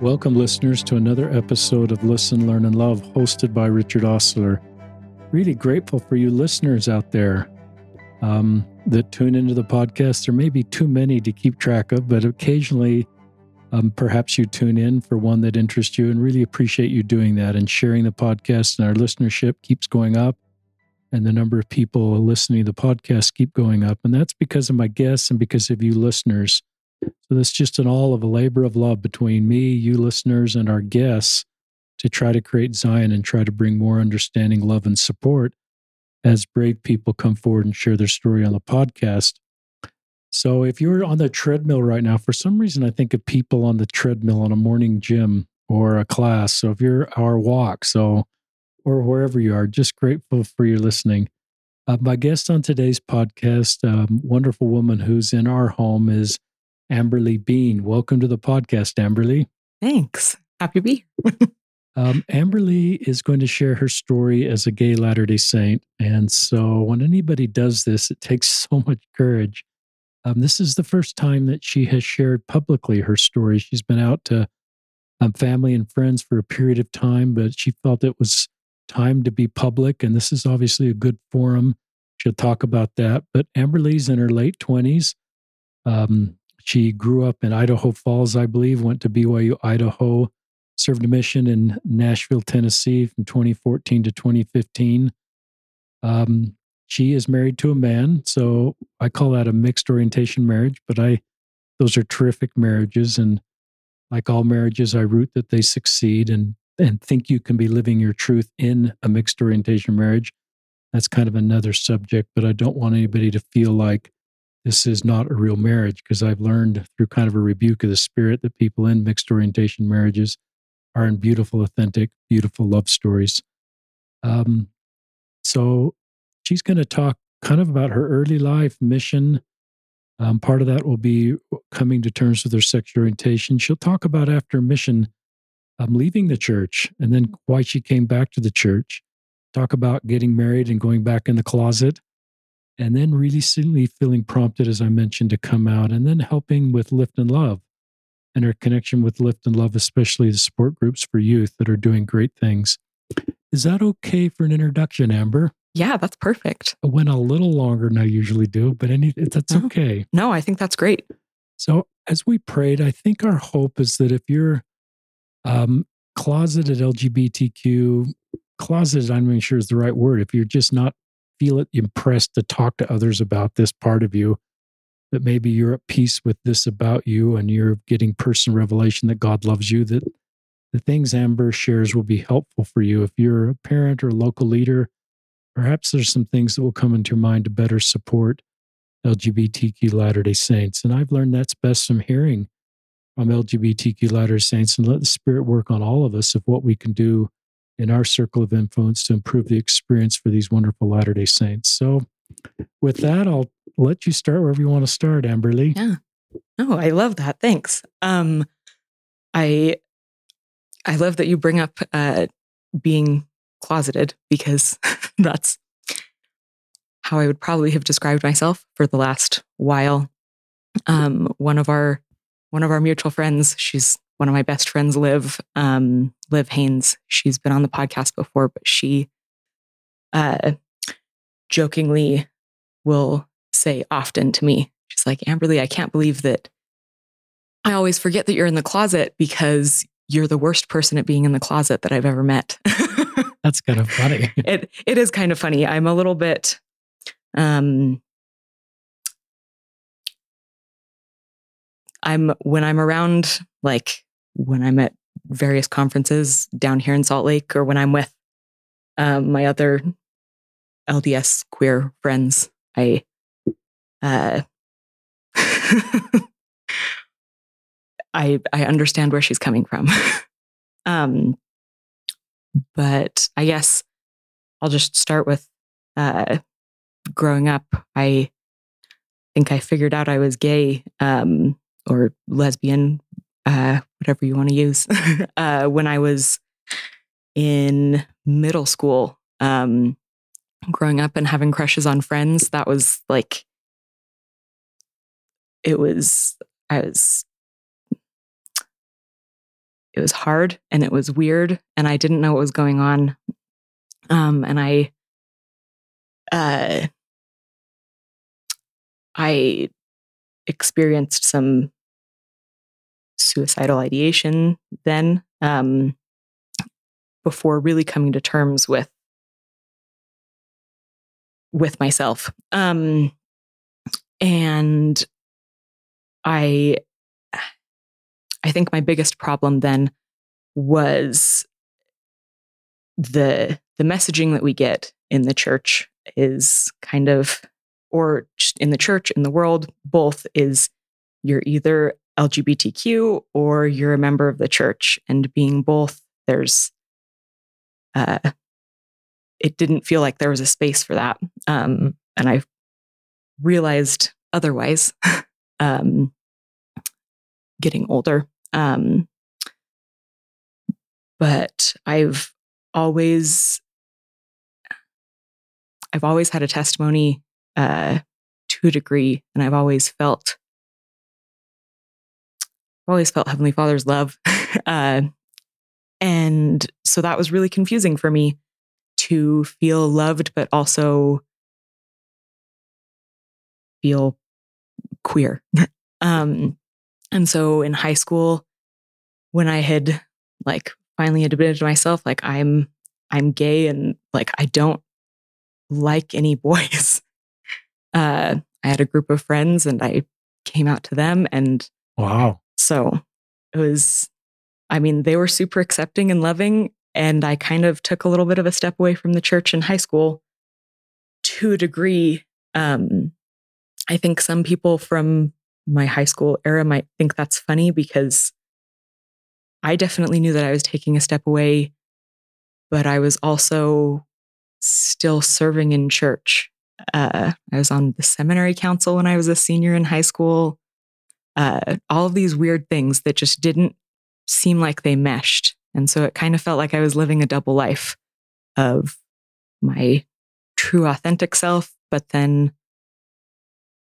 Welcome, listeners, to another episode of Listen, Learn, and Love, hosted by Richard Ostler. Really grateful for you listeners out there um, that tune into the podcast. There may be too many to keep track of, but occasionally, um, perhaps you tune in for one that interests you and really appreciate you doing that and sharing the podcast. And our listenership keeps going up, and the number of people listening to the podcast keep going up. And that's because of my guests and because of you listeners. So that's just an all of a labor of love between me, you listeners, and our guests to try to create Zion and try to bring more understanding, love, and support as brave people come forward and share their story on the podcast. So if you're on the treadmill right now, for some reason I think of people on the treadmill on a morning gym or a class. So if you're our walk, so or wherever you are, just grateful for your listening. Uh, my guest on today's podcast, um, wonderful woman who's in our home, is Amberly Bean. Welcome to the podcast, Amberly. Thanks. Happy to be here. um, Amberly is going to share her story as a gay Latter day Saint. And so when anybody does this, it takes so much courage. Um, this is the first time that she has shared publicly her story. She's been out to um, family and friends for a period of time, but she felt it was time to be public. And this is obviously a good forum. She'll talk about that. But Amberly's in her late 20s. Um, she grew up in Idaho Falls, I believe, went to BYU Idaho, served a mission in Nashville, Tennessee from 2014 to 2015. Um, she is married to a man, so I call that a mixed orientation marriage, but I those are terrific marriages and like all marriages I root that they succeed and and think you can be living your truth in a mixed orientation marriage. That's kind of another subject, but I don't want anybody to feel like this is not a real marriage because I've learned through kind of a rebuke of the spirit that people in mixed orientation marriages are in beautiful, authentic, beautiful love stories. Um, so she's going to talk kind of about her early life mission. Um, part of that will be coming to terms with her sexual orientation. She'll talk about after mission, um, leaving the church and then why she came back to the church. Talk about getting married and going back in the closet and then really feeling prompted, as I mentioned, to come out and then helping with Lift and Love and our connection with Lift and Love, especially the support groups for youth that are doing great things. Is that okay for an introduction, Amber? Yeah, that's perfect. I went a little longer than I usually do, but any, that's no. okay. No, I think that's great. So, as we prayed, I think our hope is that if you're um, closeted LGBTQ, closeted, I'm not even sure is the right word. If you're just not feel it impressed to talk to others about this part of you, that maybe you're at peace with this about you and you're getting personal revelation that God loves you, that the things Amber shares will be helpful for you. If you're a parent or a local leader, perhaps there's some things that will come into your mind to better support LGBTQ Latter day Saints. And I've learned that's best from hearing from LGBTQ Latter day Saints and let the Spirit work on all of us of what we can do in our circle of influence to improve the experience for these wonderful Latter day Saints. So, with that, I'll let you start wherever you want to start, Amberly. Yeah. Oh, I love that. Thanks. Um, I I love that you bring up uh, being closeted because that's how I would probably have described myself for the last while. Um, one of our one of our mutual friends, she's one of my best friends, Liv, um, Liv Haynes. She's been on the podcast before, but she uh, jokingly will say often to me, she's like, Amberly, I can't believe that I always forget that you're in the closet because you're the worst person at being in the closet that I've ever met. That's kind of funny. it it is kind of funny. I'm a little bit um I'm when I'm around like when I'm at various conferences down here in Salt Lake or when I'm with um, my other LDS queer friends, I uh, I I understand where she's coming from. um, but I guess I'll just start with uh, growing up. I think I figured out I was gay um, or lesbian uh, whatever you want to use, uh, when I was in middle school, um, growing up and having crushes on friends. That was like, it was, I was, it was hard and it was weird and I didn't know what was going on. Um, and I, uh, I experienced some suicidal ideation then um, before really coming to terms with with myself. Um, and i i think my biggest problem then was the the messaging that we get in the church is kind of or in the church in the world both is you're either LGBTQ or you're a member of the church. And being both, there's, uh, it didn't feel like there was a space for that. Um, and I realized otherwise um, getting older. Um, but I've always, I've always had a testimony uh, to a degree, and I've always felt always felt Heavenly Father's love. uh, and so that was really confusing for me to feel loved, but also feel queer. um, and so in high school, when I had like finally admitted to myself, like I'm I'm gay and like I don't like any boys. Uh, I had a group of friends and I came out to them and wow so it was, I mean, they were super accepting and loving. And I kind of took a little bit of a step away from the church in high school to a degree. Um, I think some people from my high school era might think that's funny because I definitely knew that I was taking a step away, but I was also still serving in church. Uh, I was on the seminary council when I was a senior in high school uh, all of these weird things that just didn't seem like they meshed. And so it kind of felt like I was living a double life of my true authentic self, but then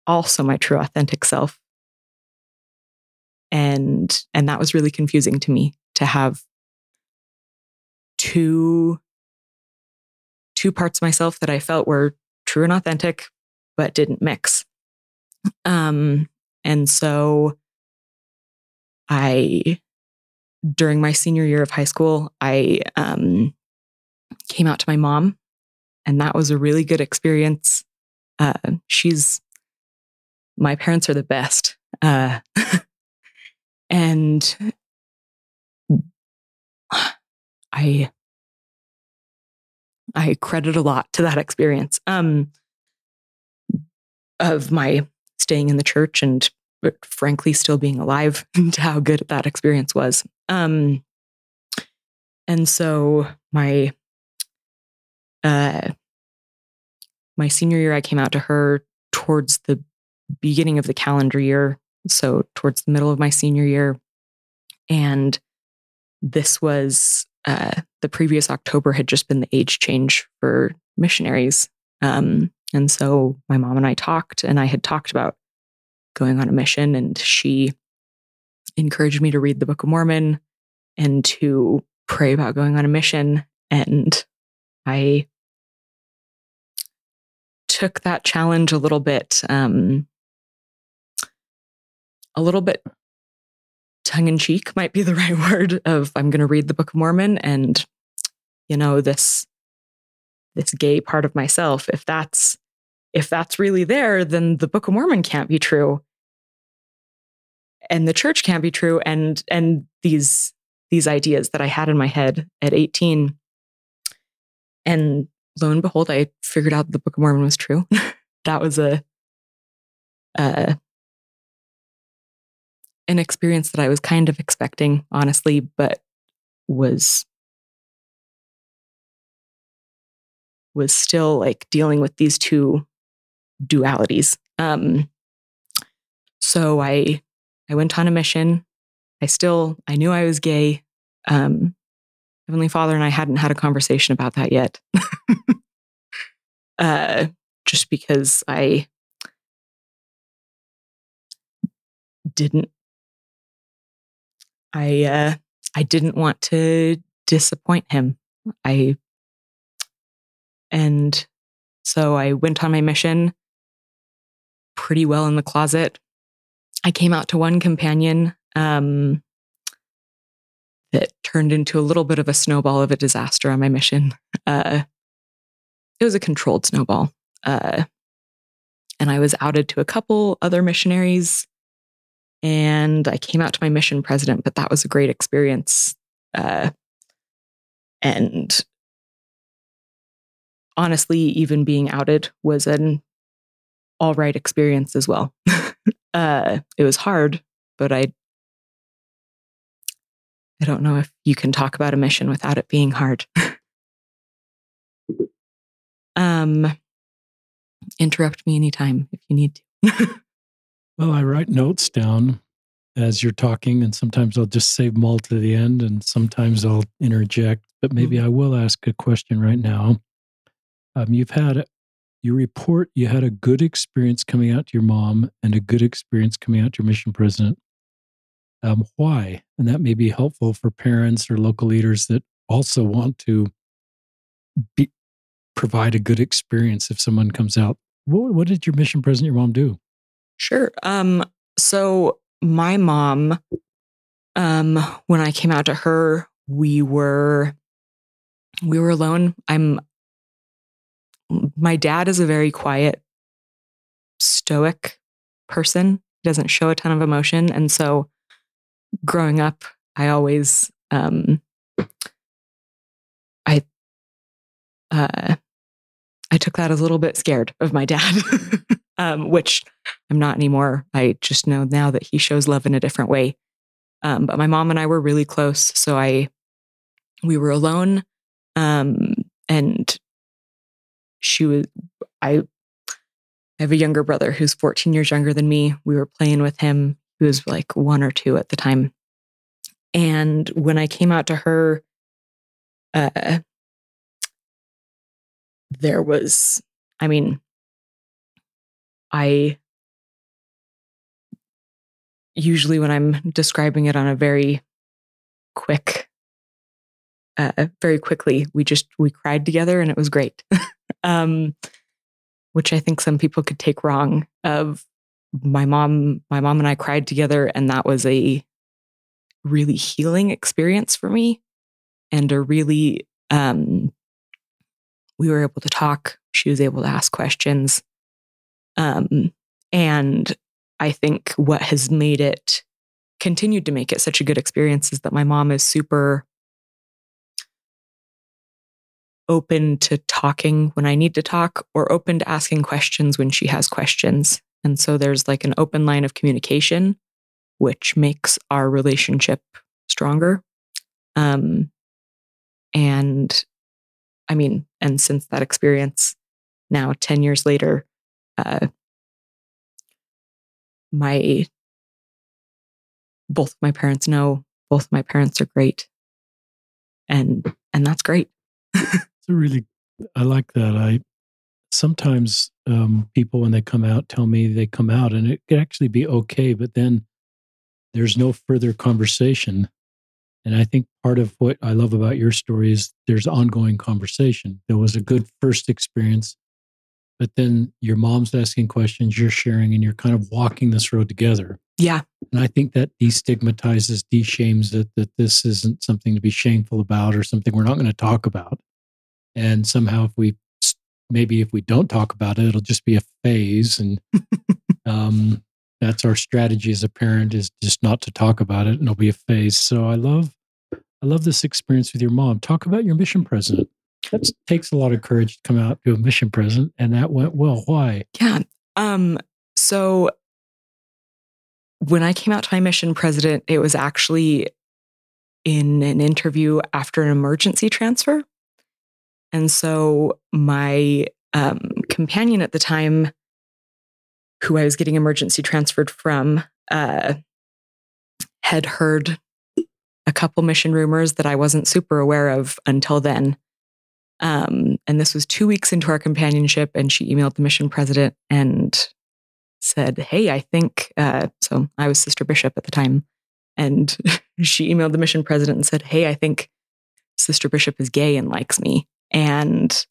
also my true authentic self. And and that was really confusing to me to have two two parts of myself that I felt were true and authentic, but didn't mix. Um, and so I, during my senior year of high school, I um, came out to my mom, and that was a really good experience. Uh, she's, my parents are the best. Uh, and I, I credit a lot to that experience um, of my staying in the church and frankly still being alive and how good that experience was. Um, and so my uh, my senior year, I came out to her towards the beginning of the calendar year, so towards the middle of my senior year, and this was uh, the previous October had just been the age change for missionaries. Um, and so my mom and I talked, and I had talked about going on a mission. And she encouraged me to read the Book of Mormon and to pray about going on a mission. And I took that challenge a little bit, um, a little bit tongue in cheek might be the right word of I'm going to read the Book of Mormon and, you know, this this gay part of myself if that's if that's really there, then the Book of Mormon can't be true. And the church can't be true. And and these these ideas that I had in my head at 18. And lo and behold, I figured out the Book of Mormon was true. that was a uh, an experience that I was kind of expecting, honestly, but was was still like dealing with these two dualities. Um, so I I went on a mission. I still I knew I was gay. Um, Heavenly Father and I hadn't had a conversation about that yet. uh, just because I didn't I uh, I didn't want to disappoint him. I and so I went on my mission pretty well in the closet. I came out to one companion um, that turned into a little bit of a snowball of a disaster on my mission. Uh, it was a controlled snowball. Uh, and I was outed to a couple other missionaries. And I came out to my mission president, but that was a great experience. Uh, and honestly, even being outed was an all right experience as well. uh, it was hard, but I I don't know if you can talk about a mission without it being hard. um, interrupt me anytime if you need to. well, I write notes down as you're talking, and sometimes I'll just save them all to the end, and sometimes I'll interject. But maybe mm-hmm. I will ask a question right now. Um, you've had you report you had a good experience coming out to your mom and a good experience coming out to your mission president. Um, why? And that may be helpful for parents or local leaders that also want to be, provide a good experience if someone comes out. What, what did your mission president, your mom, do? Sure. Um, so my mom, um, when I came out to her, we were we were alone. I'm my dad is a very quiet, stoic person. He doesn't show a ton of emotion. And so growing up, I always, um, I, uh, I took that as a little bit scared of my dad, um, which I'm not anymore. I just know now that he shows love in a different way. Um, but my mom and I were really close. So I, we were alone. Um, and she was I I have a younger brother who's 14 years younger than me. We were playing with him. He was like one or two at the time. And when I came out to her, uh, there was, I mean, I usually when I'm describing it on a very quick, uh, very quickly, we just, we cried together and it was great. um, which I think some people could take wrong. Of my mom, my mom and I cried together, and that was a really healing experience for me, and a really um, we were able to talk. She was able to ask questions, um, and I think what has made it continued to make it such a good experience is that my mom is super open to talking when I need to talk or open to asking questions when she has questions. And so there's like an open line of communication, which makes our relationship stronger. Um, and I mean, and since that experience, now 10 years later, uh, my both my parents know both my parents are great and and that's great a really, I like that. I sometimes um, people when they come out tell me they come out and it could actually be okay, but then there's no further conversation. And I think part of what I love about your story is there's ongoing conversation. There was a good first experience, but then your mom's asking questions, you're sharing, and you're kind of walking this road together. Yeah. And I think that destigmatizes, deshames it, that this isn't something to be shameful about or something we're not going to talk about and somehow if we maybe if we don't talk about it it'll just be a phase and um, that's our strategy as a parent is just not to talk about it and it'll be a phase. So i love i love this experience with your mom. Talk about your mission president that takes a lot of courage to come out to a mission president and that went well. Why? Yeah. Um so when i came out to my mission president it was actually in an interview after an emergency transfer and so my um, companion at the time, who I was getting emergency transferred from, uh, had heard a couple mission rumors that I wasn't super aware of until then. Um, and this was two weeks into our companionship, and she emailed the mission president and said, Hey, I think uh, so. I was Sister Bishop at the time. And she emailed the mission president and said, Hey, I think Sister Bishop is gay and likes me. And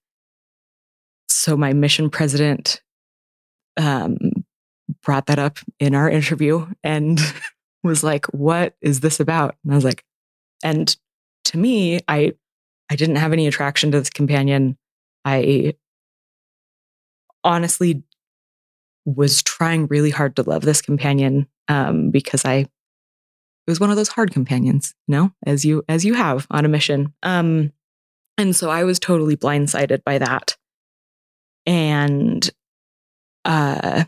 so my mission president um, brought that up in our interview and was like, What is this about? And I was like, and to me, I I didn't have any attraction to this companion. I honestly was trying really hard to love this companion um, because I it was one of those hard companions, you know, as you as you have on a mission. Um, and so I was totally blindsided by that. And uh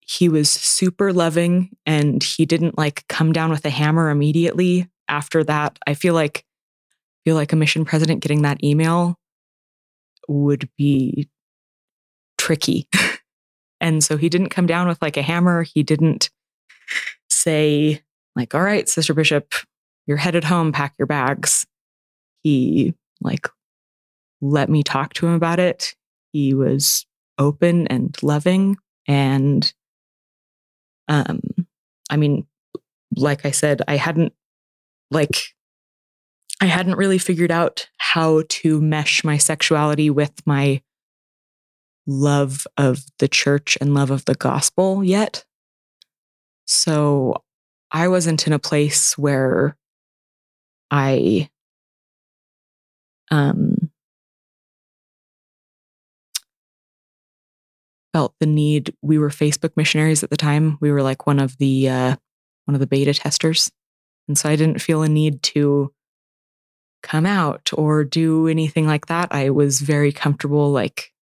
he was super loving and he didn't like come down with a hammer immediately after that. I feel like feel like a mission president getting that email would be tricky. and so he didn't come down with like a hammer. He didn't say like, "All right, Sister Bishop, you're headed home, pack your bags." He like let me talk to him about it. He was open and loving and um I mean like I said I hadn't like I hadn't really figured out how to mesh my sexuality with my love of the church and love of the gospel yet. So I wasn't in a place where I um felt the need. We were facebook missionaries at the time. We were like one of the uh one of the beta testers. And so i didn't feel a need to come out or do anything like that. I was very comfortable like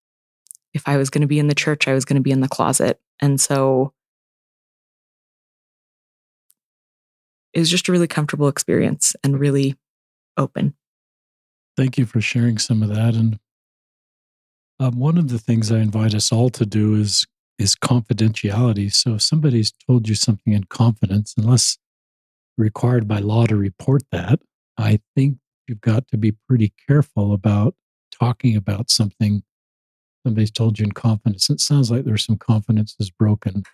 if i was going to be in the church i was going to be in the closet. And so it was just a really comfortable experience and really open Thank you for sharing some of that. And um, one of the things I invite us all to do is is confidentiality. So if somebody's told you something in confidence, unless required by law to report that, I think you've got to be pretty careful about talking about something somebody's told you in confidence. It sounds like there's some confidence is broken.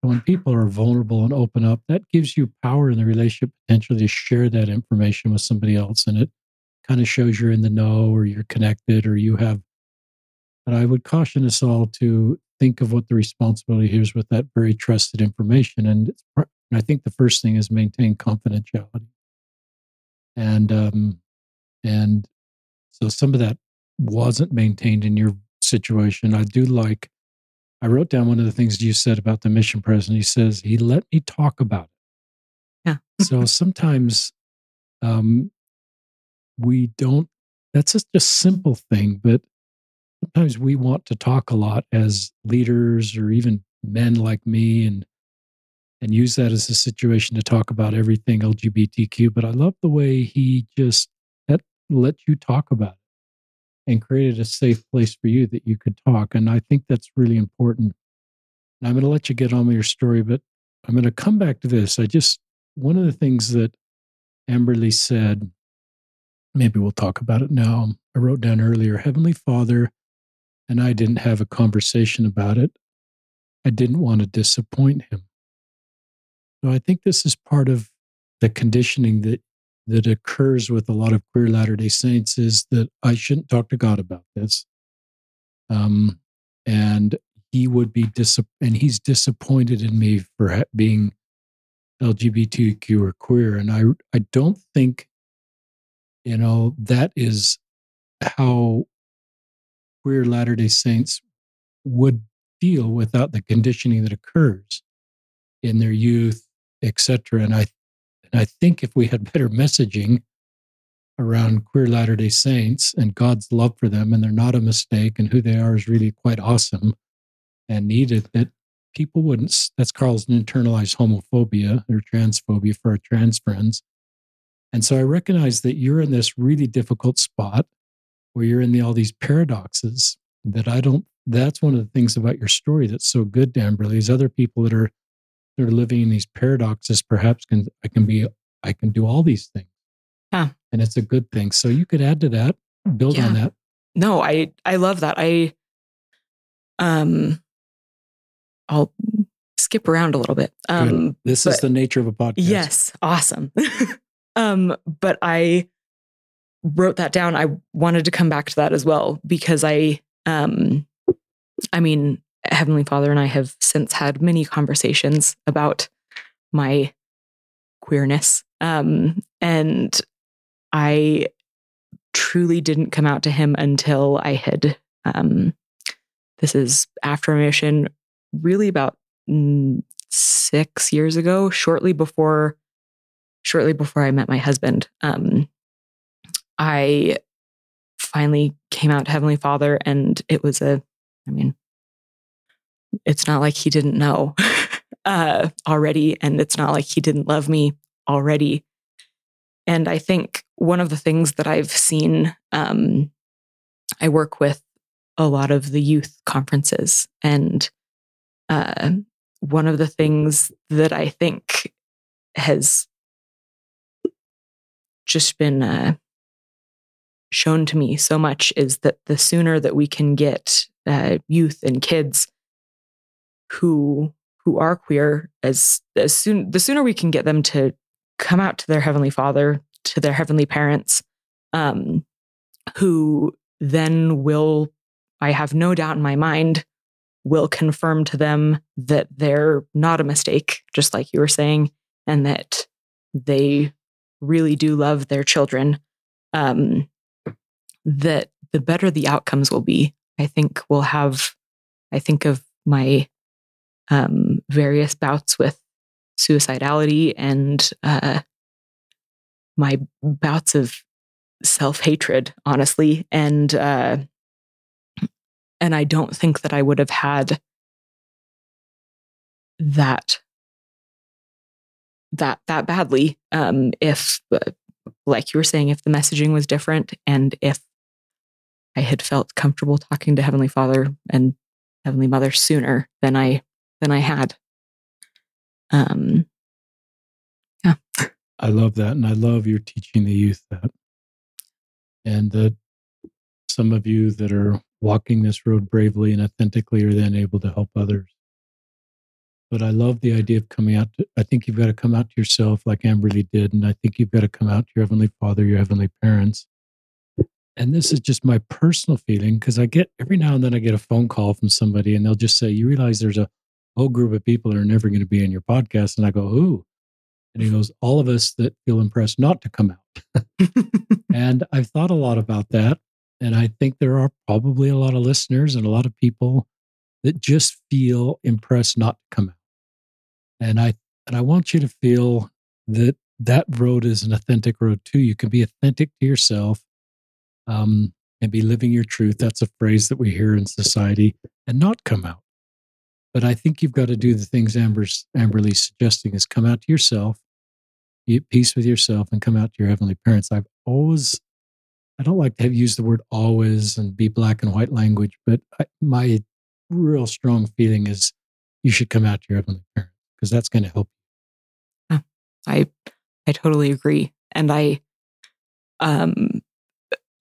when people are vulnerable and open up, that gives you power in the relationship potentially to share that information with somebody else. And it kind of shows you're in the know or you're connected or you have. But I would caution us all to think of what the responsibility is with that very trusted information. And I think the first thing is maintain confidentiality. And um, and so some of that wasn't maintained in your situation. I do like. I wrote down one of the things you said about the mission president. He says he let me talk about it. Yeah. so sometimes um, we don't that's just a simple thing but sometimes we want to talk a lot as leaders or even men like me and and use that as a situation to talk about everything lgbtq but i love the way he just let, let you talk about it and created a safe place for you that you could talk and i think that's really important. And i'm going to let you get on with your story but i'm going to come back to this. I just one of the things that amberly said maybe we'll talk about it now. I wrote down earlier Heavenly Father and I didn't have a conversation about it. I didn't want to disappoint him. So I think this is part of the conditioning that that occurs with a lot of queer Latter Day Saints is that I shouldn't talk to God about this, um, and He would be dis and He's disappointed in me for being LGBTQ or queer, and I I don't think you know, that is how queer Latter day Saints would feel without the conditioning that occurs in their youth, etc. And I, and I think if we had better messaging around queer Latter day Saints and God's love for them, and they're not a mistake, and who they are is really quite awesome and needed, that people wouldn't. That's Carl's internalized homophobia or transphobia for our trans friends and so I recognize that you're in this really difficult spot where you're in the, all these paradoxes that I don't, that's one of the things about your story that's so good, Amberly, These other people that are, that are living in these paradoxes perhaps can, I can be, I can do all these things. Yeah. And it's a good thing. So you could add to that, build yeah. on that. No, I, I love that. I, um, I'll skip around a little bit. Um, this is the nature of a podcast. Yes, awesome. um, but I wrote that down. I wanted to come back to that as well because I, um, I mean, Heavenly Father and I have since had many conversations about my queerness, um, and I truly didn't come out to him until I had. Um, this is after mission, really about mm, six years ago, shortly before shortly before I met my husband. Um, I finally came out to Heavenly Father, and it was a, I mean, it's not like he didn't know uh, already, and it's not like he didn't love me already. And I think one of the things that I've seen, um, I work with a lot of the youth conferences, and uh, one of the things that I think has just been uh, shown to me so much is that the sooner that we can get uh, youth and kids who who are queer as as soon the sooner we can get them to come out to their heavenly father to their heavenly parents um, who then will i have no doubt in my mind will confirm to them that they're not a mistake just like you were saying and that they really do love their children um, that the better the outcomes will be. I think we'll have i think of my um, various bouts with suicidality and uh, my bouts of self-hatred honestly. And uh, and i don't think that i would have had that that that badly um, if uh, like you were saying if the messaging was different and if i had felt comfortable talking to heavenly father and heavenly mother sooner than i than i had um yeah. I love that. And I love your teaching the youth that. And that some of you that are walking this road bravely and authentically are then able to help others. But I love the idea of coming out. To, I think you've got to come out to yourself like Amberly did. And I think you've got to come out to your Heavenly Father, your Heavenly parents. And this is just my personal feeling because I get every now and then I get a phone call from somebody and they'll just say, You realize there's a whole group of people that are never going to be in your podcast. And I go, Who? And he goes, All of us that feel impressed not to come out. and I've thought a lot about that. And I think there are probably a lot of listeners and a lot of people that just feel impressed not to come out. And I and I want you to feel that that road is an authentic road too. You can be authentic to yourself um, and be living your truth. That's a phrase that we hear in society and not come out. But I think you've got to do the things Amber's Amberly's suggesting is come out to yourself, be at peace with yourself, and come out to your heavenly parents. I've always, I don't like to have used the word always and be black and white language, but I, my real strong feeling is you should come out to your heavenly parents because that's going to help. I I totally agree. And I um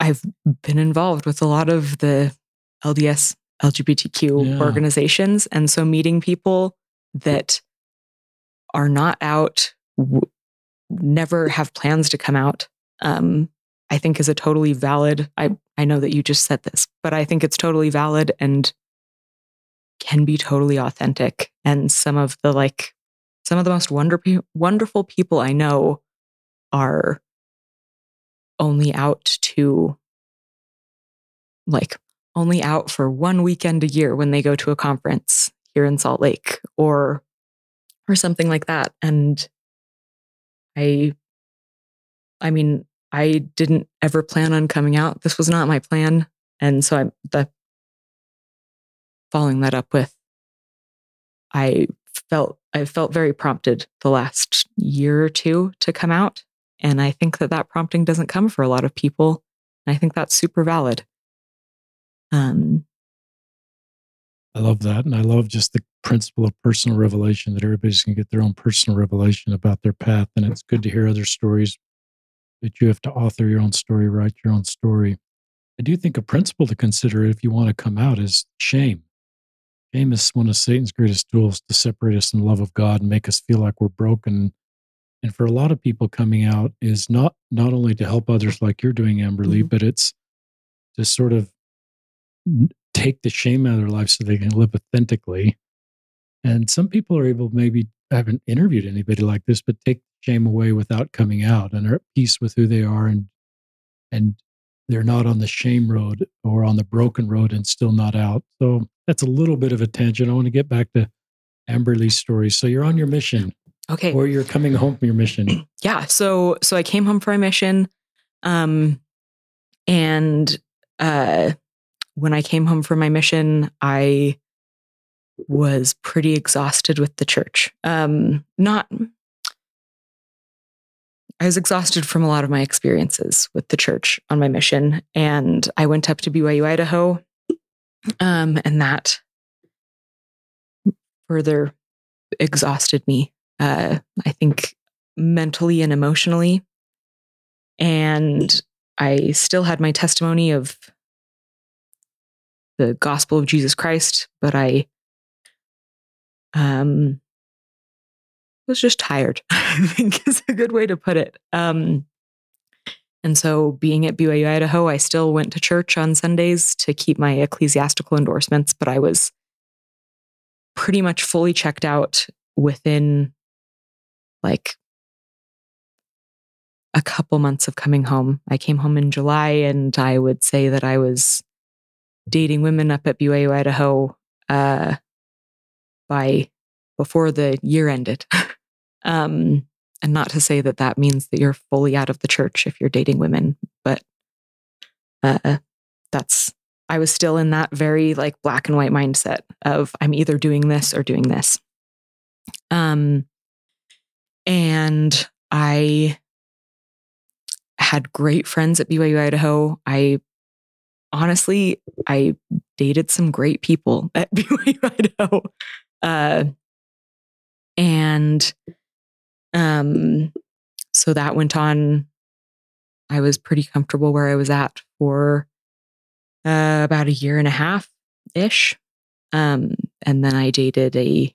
I've been involved with a lot of the LDS LGBTQ Yeah. organizations and so meeting people that are not out w- never have plans to come out um I think is a totally valid I I know that you just said this but I think it's totally valid and can be totally authentic and some of the like some of the most wonderful wonderful people I know are only out to like only out for one weekend a year when they go to a conference here in Salt Lake or or something like that and I I mean I didn't ever plan on coming out. This was not my plan and so I'm the following that up with I felt I felt very prompted the last year or two to come out, and I think that that prompting doesn't come for a lot of people. And I think that's super valid. Um, I love that. And I love just the principle of personal revelation that everybody's going to get their own personal revelation about their path. And it's good to hear other stories, but you have to author your own story, write your own story. I do think a principle to consider if you want to come out is shame. Shame is one of Satan's greatest tools to separate us from the love of God and make us feel like we're broken. And for a lot of people, coming out is not not only to help others like you're doing, Amberly, Mhm. but it's to sort of take the shame out of their life so they can live authentically. And some people are able, maybe I haven't interviewed anybody like this, but take shame away without coming out and are at peace with who they are and and they're not on the shame road or on the broken road and still not out. So that's a little bit of a tangent. I want to get back to Amberly's story. So you're on your mission Okay. or you're coming home from your mission. yeah so so i came home for my mission um and uh when i came home from my mission i was pretty exhausted with the church um not i was exhausted from a lot of my experiences with the church on my mission and i went up to byu idaho um and that further exhausted me uh i think mentally and emotionally. And I still had my testimony of the gospel of Jesus Christ, but I um, was just tired, I think is a good way to put it. Um, and so, being at BYU Idaho, I still went to church on Sundays to keep my ecclesiastical endorsements, but I was pretty much fully checked out within like a couple months of coming home. I came home in July, and I would say that I was dating women up at BYU Idaho uh, by before the year ended. um, and not to say that that means that you're fully out of the church if you're dating women, but uh, that's I was still in that very like black and white mindset of I'm either doing this or doing this. Um, and I had great friends at BYU Idaho. I honestly, I dated some great people at BYU Idaho. Uh, and um, so that went on. I was pretty comfortable where I was at for uh, about a year and a half ish. Um, and then I dated a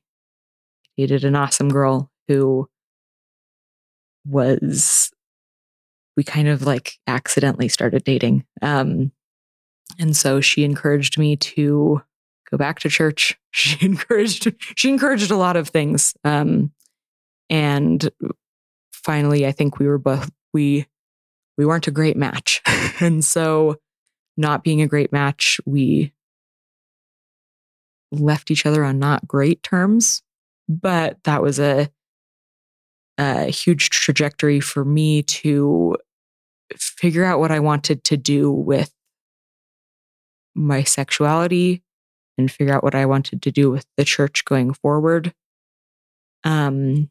dated an awesome girl who was we kind of like accidentally started dating. Um, and so she encouraged me to go back to church. She encouraged she encouraged a lot of things. Um, and finally, I think we were both we we weren't a great match, and so not being a great match, we left each other on not great terms. But that was a a huge trajectory for me to figure out what I wanted to do with my sexuality and figure out what I wanted to do with the church going forward. Um,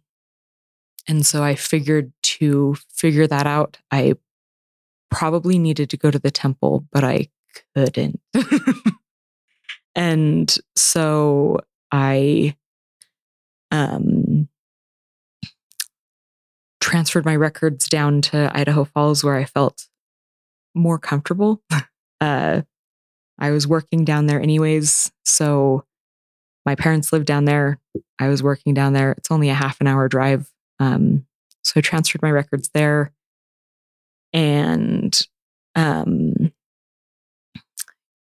and so I figured to figure that out, I probably needed to go to the temple, but I couldn't. and so I um, transferred my records down to Idaho Falls where I felt more comfortable. Uh, I was working down there anyways. So my parents lived down there. I was working down there. It's only a half an hour drive. Um, so I transferred my records there and um,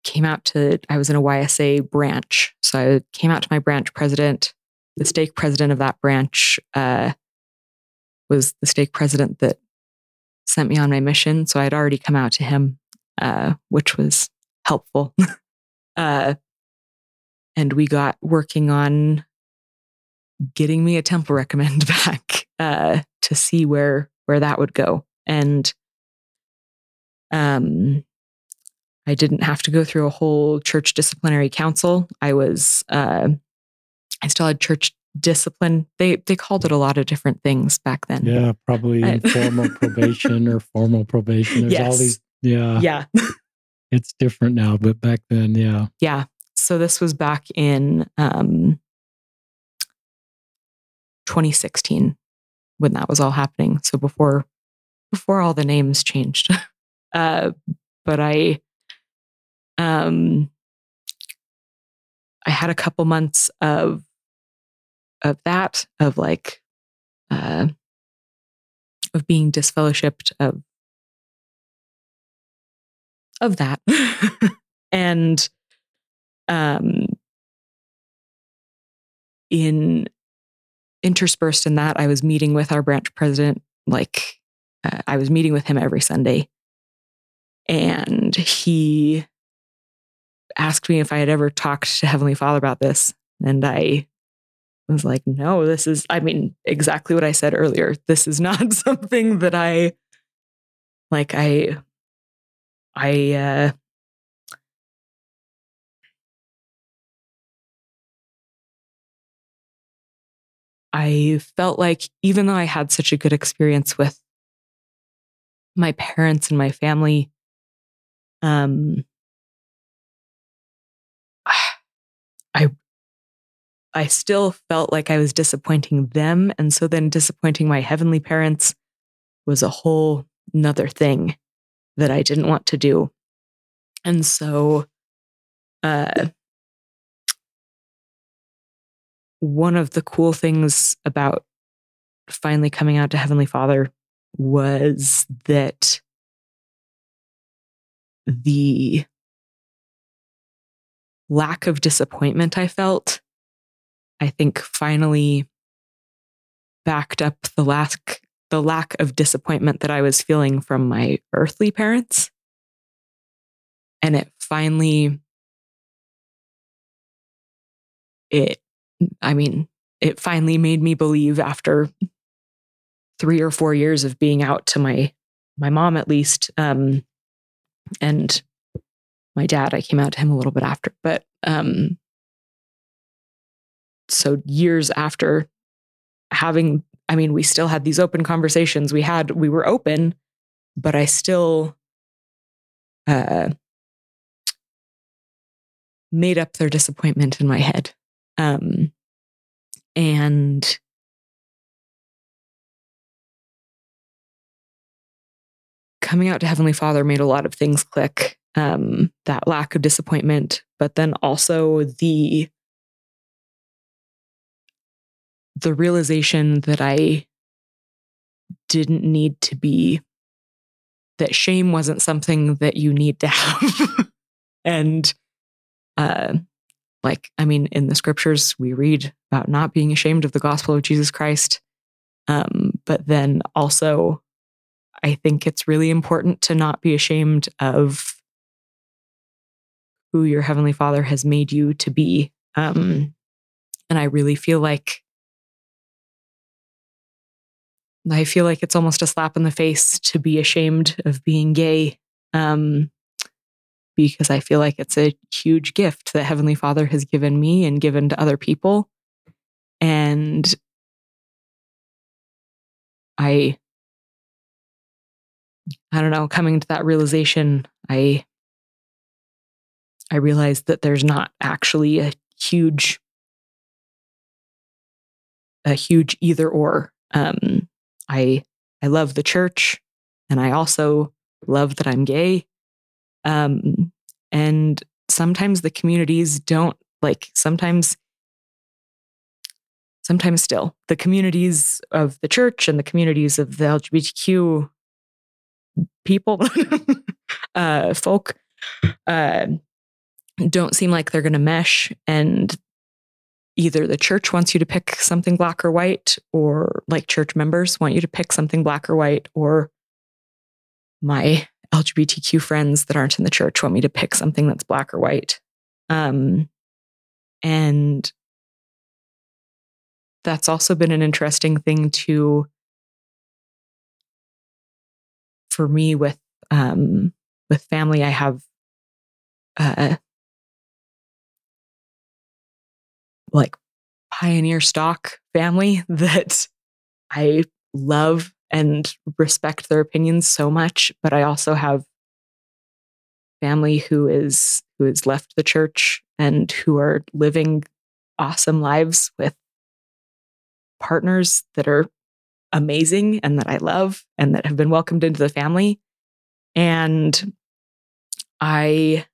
came out to, I was in a YSA branch. So I came out to my branch president. The stake president of that branch uh, was the stake president that sent me on my mission. So I'd already come out to him, uh, which was helpful. uh, and we got working on getting me a temple recommend back uh, to see where where that would go. And um, I didn't have to go through a whole church disciplinary council. I was uh, I still had church discipline. They they called it a lot of different things back then. Yeah, probably informal probation or formal probation. There's all these. Yeah, Yeah. it's different now, but back then, yeah. Yeah. So this was back in um, 2016 when that was all happening. So before before all the names changed. uh, but I um I had a couple months of of that, of like uh of being disfellowshipped of of that. and um in interspersed in that, I was meeting with our branch president. Like, uh, I was meeting with him every Sunday. And he asked me if I had ever talked to Heavenly Father about this. And I was like, no, this is, I mean, exactly what I said earlier. This is not something that I, like, I, I, uh, I felt like even though I had such a good experience with my parents and my family, um, I I still felt like I was disappointing them, and so then disappointing my heavenly parents was a whole another thing that I didn't want to do, and so, uh, one of the cool things about finally coming out to Heavenly Father was that the lack of disappointment I felt, I think finally backed up the lack the lack of disappointment that I was feeling from my earthly parents. And it finally it I mean, it finally made me believe after three or four years of being out to my my mom at least, um, and my dad. I came out to him a little bit after, but um, so years after having, I mean, we still had these open conversations. We had we were open, but I still uh, made up their disappointment in my head. Um, and coming out to Heavenly Father made a lot of things click. Um, that lack of disappointment, but then also the the realization that I didn't need to be that shame wasn't something that you need to have. and uh, like, I mean, in the scriptures, we read about not being ashamed of the gospel of Jesus Christ. Um, but then also, I think it's really important to not be ashamed of who your Heavenly Father has made you to be. Um, and I really feel like I feel like it's almost a slap in the face to be ashamed of being gay. Um, because I feel like it's a huge gift that Heavenly Father has given me and given to other people. And I, I don't know, coming to that realization, I, I realized that there's not actually a huge, a huge either or. Um, I, I love the church and I also love that I'm gay um, and sometimes the communities don't like, sometimes, sometimes still, the communities of the church and the communities of the LGBTQ people, uh, folk, uh, don't seem like they're going to mesh. And either the church wants you to pick something black or white, or like church members want you to pick something black or white, or my LGBTQ friends that aren't in the church want me to pick something that's black or white. Um, and that's also been an interesting thing to for me with um, with family. I have uh, like pioneer stock family that I love and respect their opinions so much but i also have family who is who has left the church and who are living awesome lives with partners that are amazing and that I love and that have been welcomed into the family. And I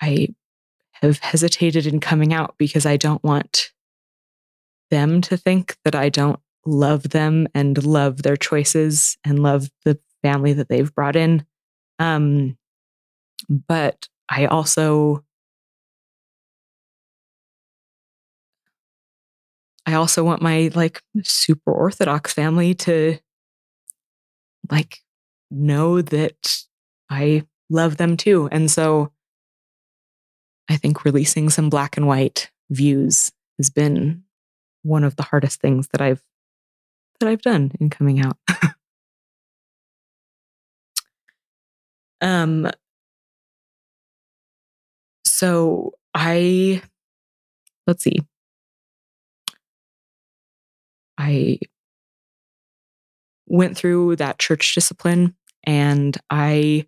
I have hesitated in coming out because I don't want them to think that I don't love them and love their choices and love the family that they've brought in. Um, but I also I also want my like super orthodox family to like know that I love them too. And so I think releasing some black and white views has been one of the hardest things that I've that I've done in coming out. um so I let's see. I went through that church discipline and I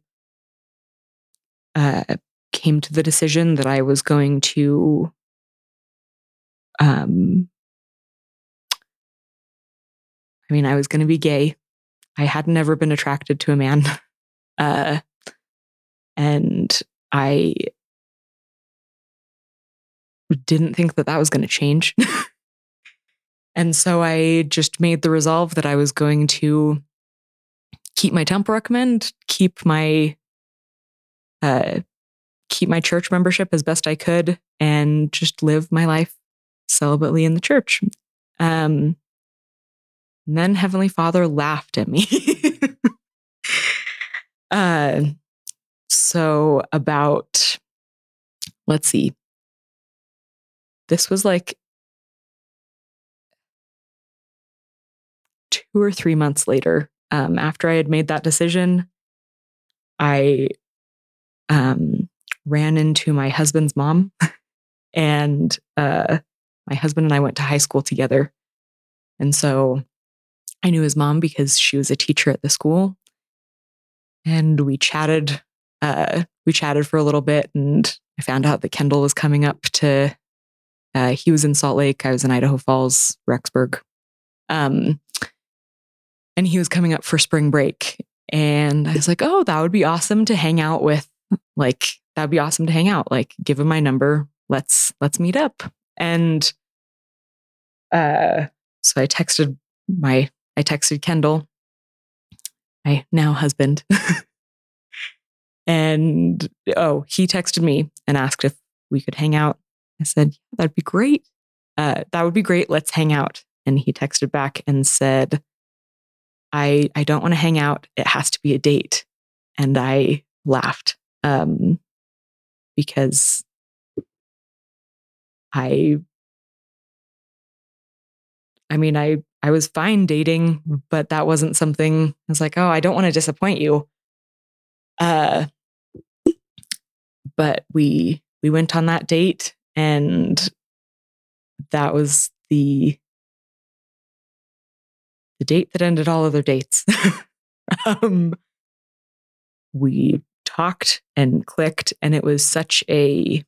uh, came to the decision that I was going to um, I mean, I was going to be gay. I had never been attracted to a man. Uh, and I didn't think that that was going to change. and so I just made the resolve that I was going to keep my temple recommend, keep my uh, keep my church membership as best I could, and just live my life celibately in the church. Um, and then Heavenly Father laughed at me. uh, so, about, let's see, this was like two or three months later. Um, after I had made that decision, I um, ran into my husband's mom, and uh, my husband and I went to high school together. And so I knew his mom because she was a teacher at the school. And we chatted, uh, we chatted for a little bit and I found out that Kendall was coming up to, uh, he was in Salt Lake. I was in Idaho Falls, Rexburg. Um, and he was coming up for spring break. And I was like, oh, that would be awesome to hang out with. Like, that would be awesome to hang out. Like, give him my number. Let's, let's meet up. And, uh, so I texted my I texted Kendall, my now husband. and oh, he texted me and asked if we could hang out. I said, that'd be great. Uh, that would be great. Let's hang out. And he texted back and said, I, I don't want to hang out. It has to be a date. And I laughed um, because I, I mean, I I was fine dating, but that wasn't something I was like, oh, I don't want to disappoint you. Uh, but we we went on that date and that was the the date that ended all other dates. um, we talked and clicked and it was such a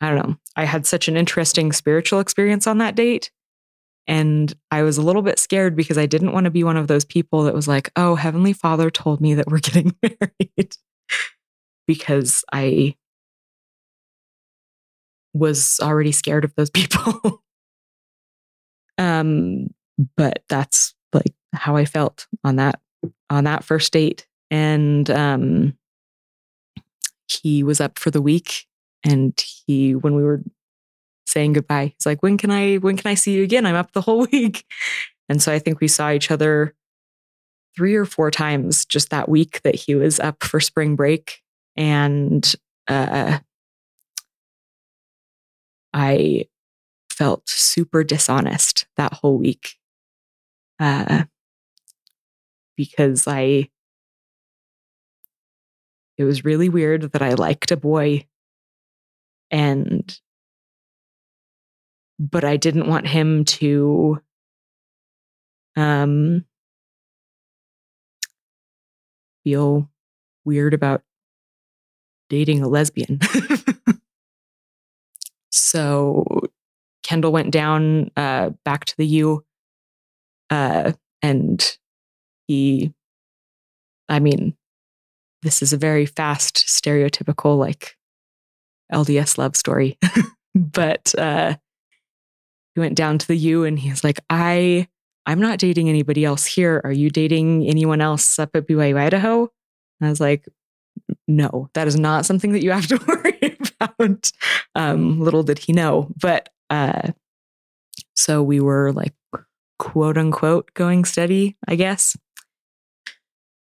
I don't know. I had such an interesting spiritual experience on that date and I was a little bit scared because I didn't want to be one of those people that was like, oh, Heavenly Father told me that we're getting married. because I was already scared of those people. um, but that's like how I felt on that on that first date. And um he was up for the week and he when we were saying goodbye. He's like, "When can I when can I see you again? I'm up the whole week." And so I think we saw each other three or four times just that week that he was up for spring break and uh, I felt super dishonest that whole week uh, because I it was really weird that I liked a boy and but I didn't want him to um feel weird about dating a lesbian. so Kendall went down uh, back to the U uh, and he I mean this is a very fast, stereotypical, like LDS love story. but uh, he went down to the U and he's like, I, I'm not dating anybody else here. Are you dating anyone else up at BYU Idaho? And I was like, no, that is not something that you have to worry about. Um, little did he know. But uh, so we were like, quote unquote, going steady, I guess.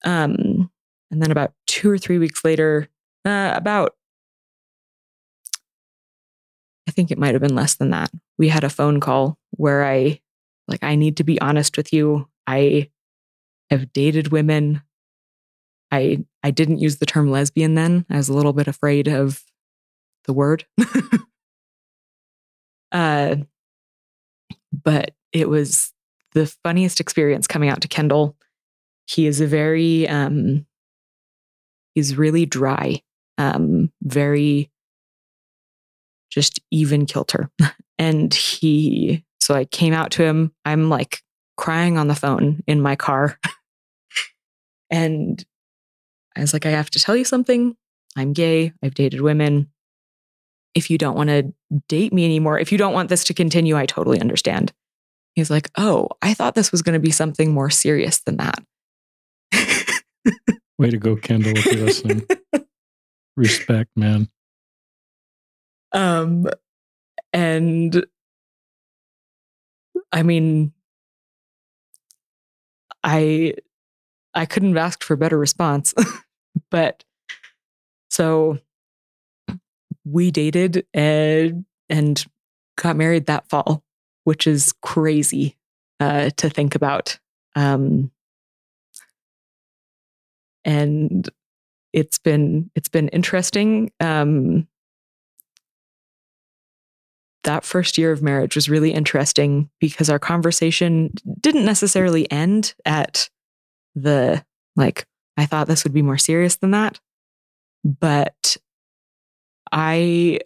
Um, and then about two or three weeks later, uh, about, think it might have been less than that, we had a phone call where I, like, I need to be honest with you. I have dated women. I I didn't use the term lesbian then. I was a little bit afraid of the word. uh, but it was the funniest experience coming out to Kendall. He is a very um, he's really dry, um, very just even kilter. and he, so I came out to him. I'm like crying on the phone in my car. and I was like, I have to tell you something. I'm gay. I've dated women. If you don't want to date me anymore, if you don't want this to continue, I totally understand. He's like, Oh, I thought this was going to be something more serious than that. Way to go, Kendall, if you're listening. Respect, man. Um, and I mean, I I couldn't have asked for a better response. but so we dated and and got married that fall, which is crazy uh, to think about. Um, and it's been it's been interesting. Um, that first year of marriage was really interesting because our conversation didn't necessarily end at the like I thought this would be more serious than that, but I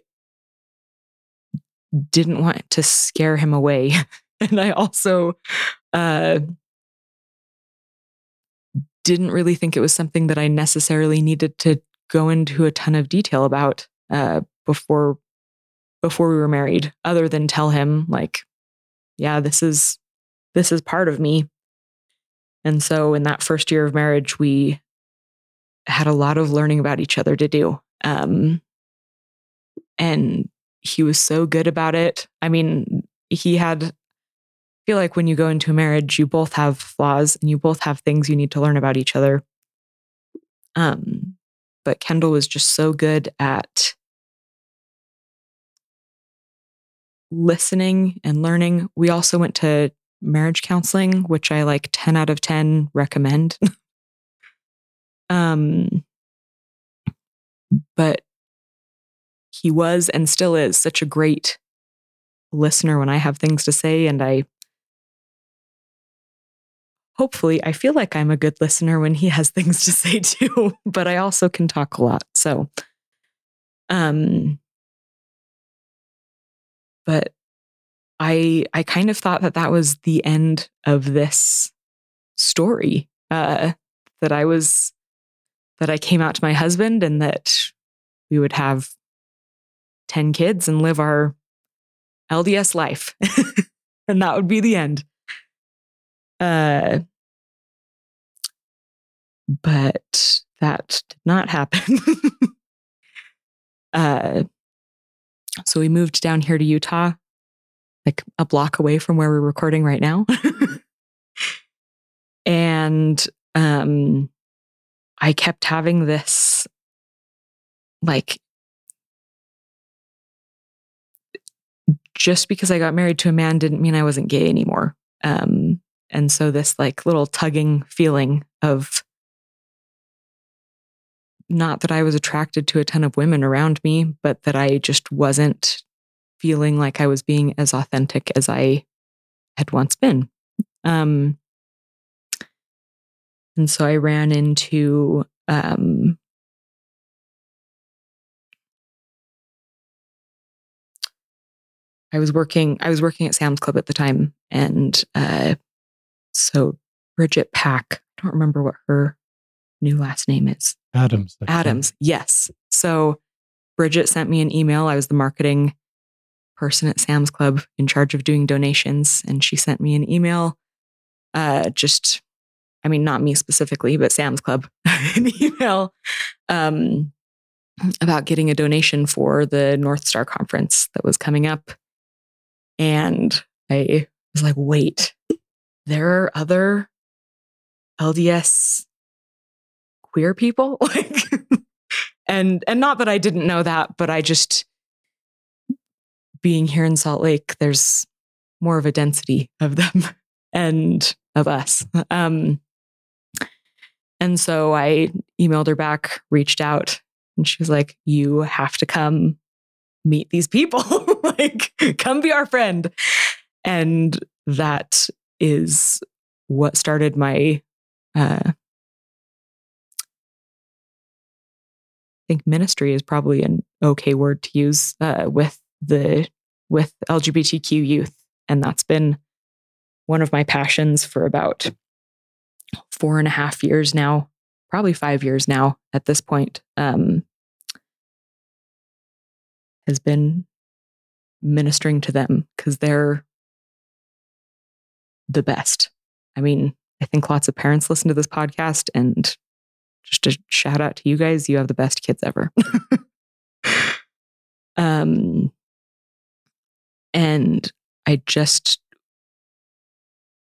didn't want to scare him away, and I also uh, didn't really think it was something that I necessarily needed to go into a ton of detail about uh, before before we were married, other than tell him like, yeah, this is this is part of me. And so in that first year of marriage, we had a lot of learning about each other to do. Um, and he was so good about it. I mean, he had feel like when you go into a marriage, you both have flaws and you both have things you need to learn about each other. Um, but Kendall was just so good at listening and learning. We also went to marriage counseling, which I like 10 out of 10 recommend. um, but he was and still is such a great listener when I have things to say and I hopefully I feel like I'm a good listener when he has things to say too, but I also can talk a lot. So, um, but I I kind of thought that that was the end of this story. Uh, that I was that I came out to my husband and that we would have 10 kids and live our LDS life. and that would be the end. Uh, but that did not happen. uh, so we moved down here to Utah, like a block away from where we're recording right now. and um, I kept having this like just because I got married to a man didn't mean I wasn't gay anymore. Um, and so this like little tugging feeling of not that I was attracted to a ton of women around me, but that I just wasn't feeling like I was being as authentic as I had once been. Um, and so I ran into um, I was working I was working at Sam's Club at the time and uh, so Bridget Pack, I don't remember what her new last name is. Adams. Adams, yes. So Bridget sent me an email. I was the marketing person at Sam's Club in charge of doing donations, and she sent me an email. Uh, just, I mean, not me specifically, but Sam's Club, an email um, about getting a donation for the North Star conference that was coming up. And I was like, wait, there are other LDS queer people? Like, and and not that I didn't know that, but I just being here in Salt Lake, there's more of a density of them and of us. Um, and so I emailed her back, reached out, and she was like, You have to come meet these people. like, come be our friend. And that is what started my uh, think ministry is probably an okay word to use uh, with the with LGBTQ youth, and that's been one of my passions for about four and a half years now, probably five years now at this point. Um, has been ministering to them because they're the best. I mean, I think lots of parents listen to this podcast, and just a shout out to you guys. You have the best kids ever. um, and I just,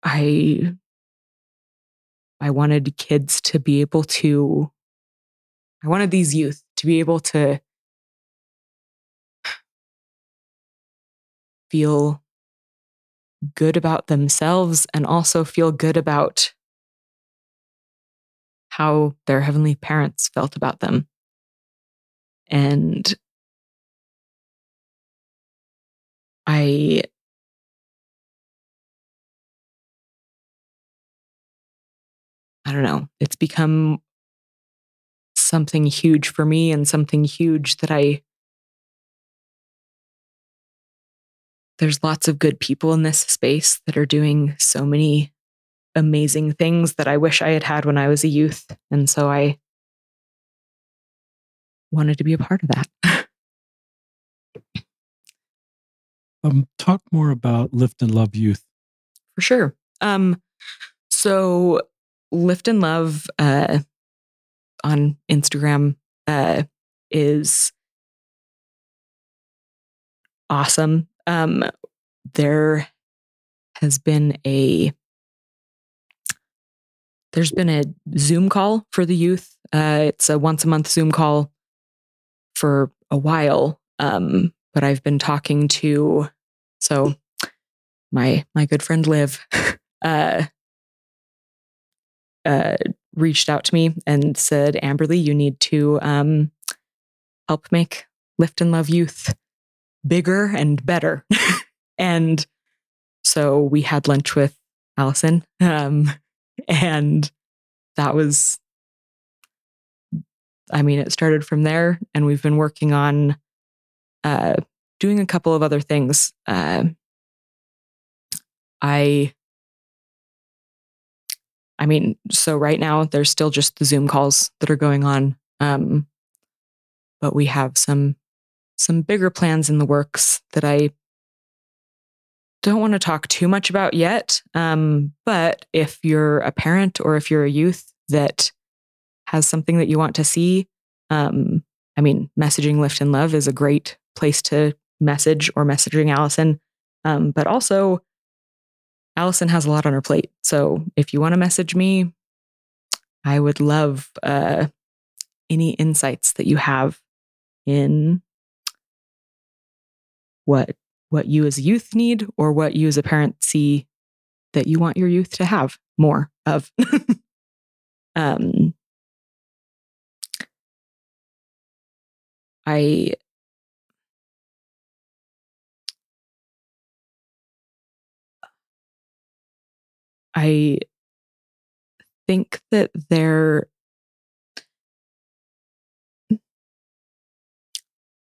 I, I wanted kids to be able to, I wanted these youth to be able to feel good about themselves and also feel good about how their heavenly parents felt about them. And I I don't know, it's become something huge for me and something huge that I there's lots of good people in this space that are doing so many amazing things that I wish I had had when I was a youth. And so I wanted to be a part of that. um, talk more about Lift and Love Youth. For sure. Um, so Lift and Love uh, on Instagram uh, is awesome um, there has been a there's been a Zoom call for the youth. Uh, it's a once a month Zoom call for a while, um, but I've been talking to so my my good friend Liv uh, uh, reached out to me and said, Amberly, you need to um, help make Lift and Love Youth bigger and better. and so we had lunch with Allison. Um, and that was, I mean, it started from there. And we've been working on uh, doing a couple of other things. Uh, I, I mean, so right now there's still just the Zoom calls that are going on. Um, but we have some some bigger plans in the works that I don't want to talk too much about yet. Um, but if you're a parent or if you're a youth that has something that you want to see, um, I mean, messaging Lift and Love is a great place to message or messaging Allison. Um, but also, Allison has a lot on her plate. So if you want to message me, I would love uh, any insights that you have in what what you as a youth need or what you as a parent see that you want your youth to have more of. um, I I think that there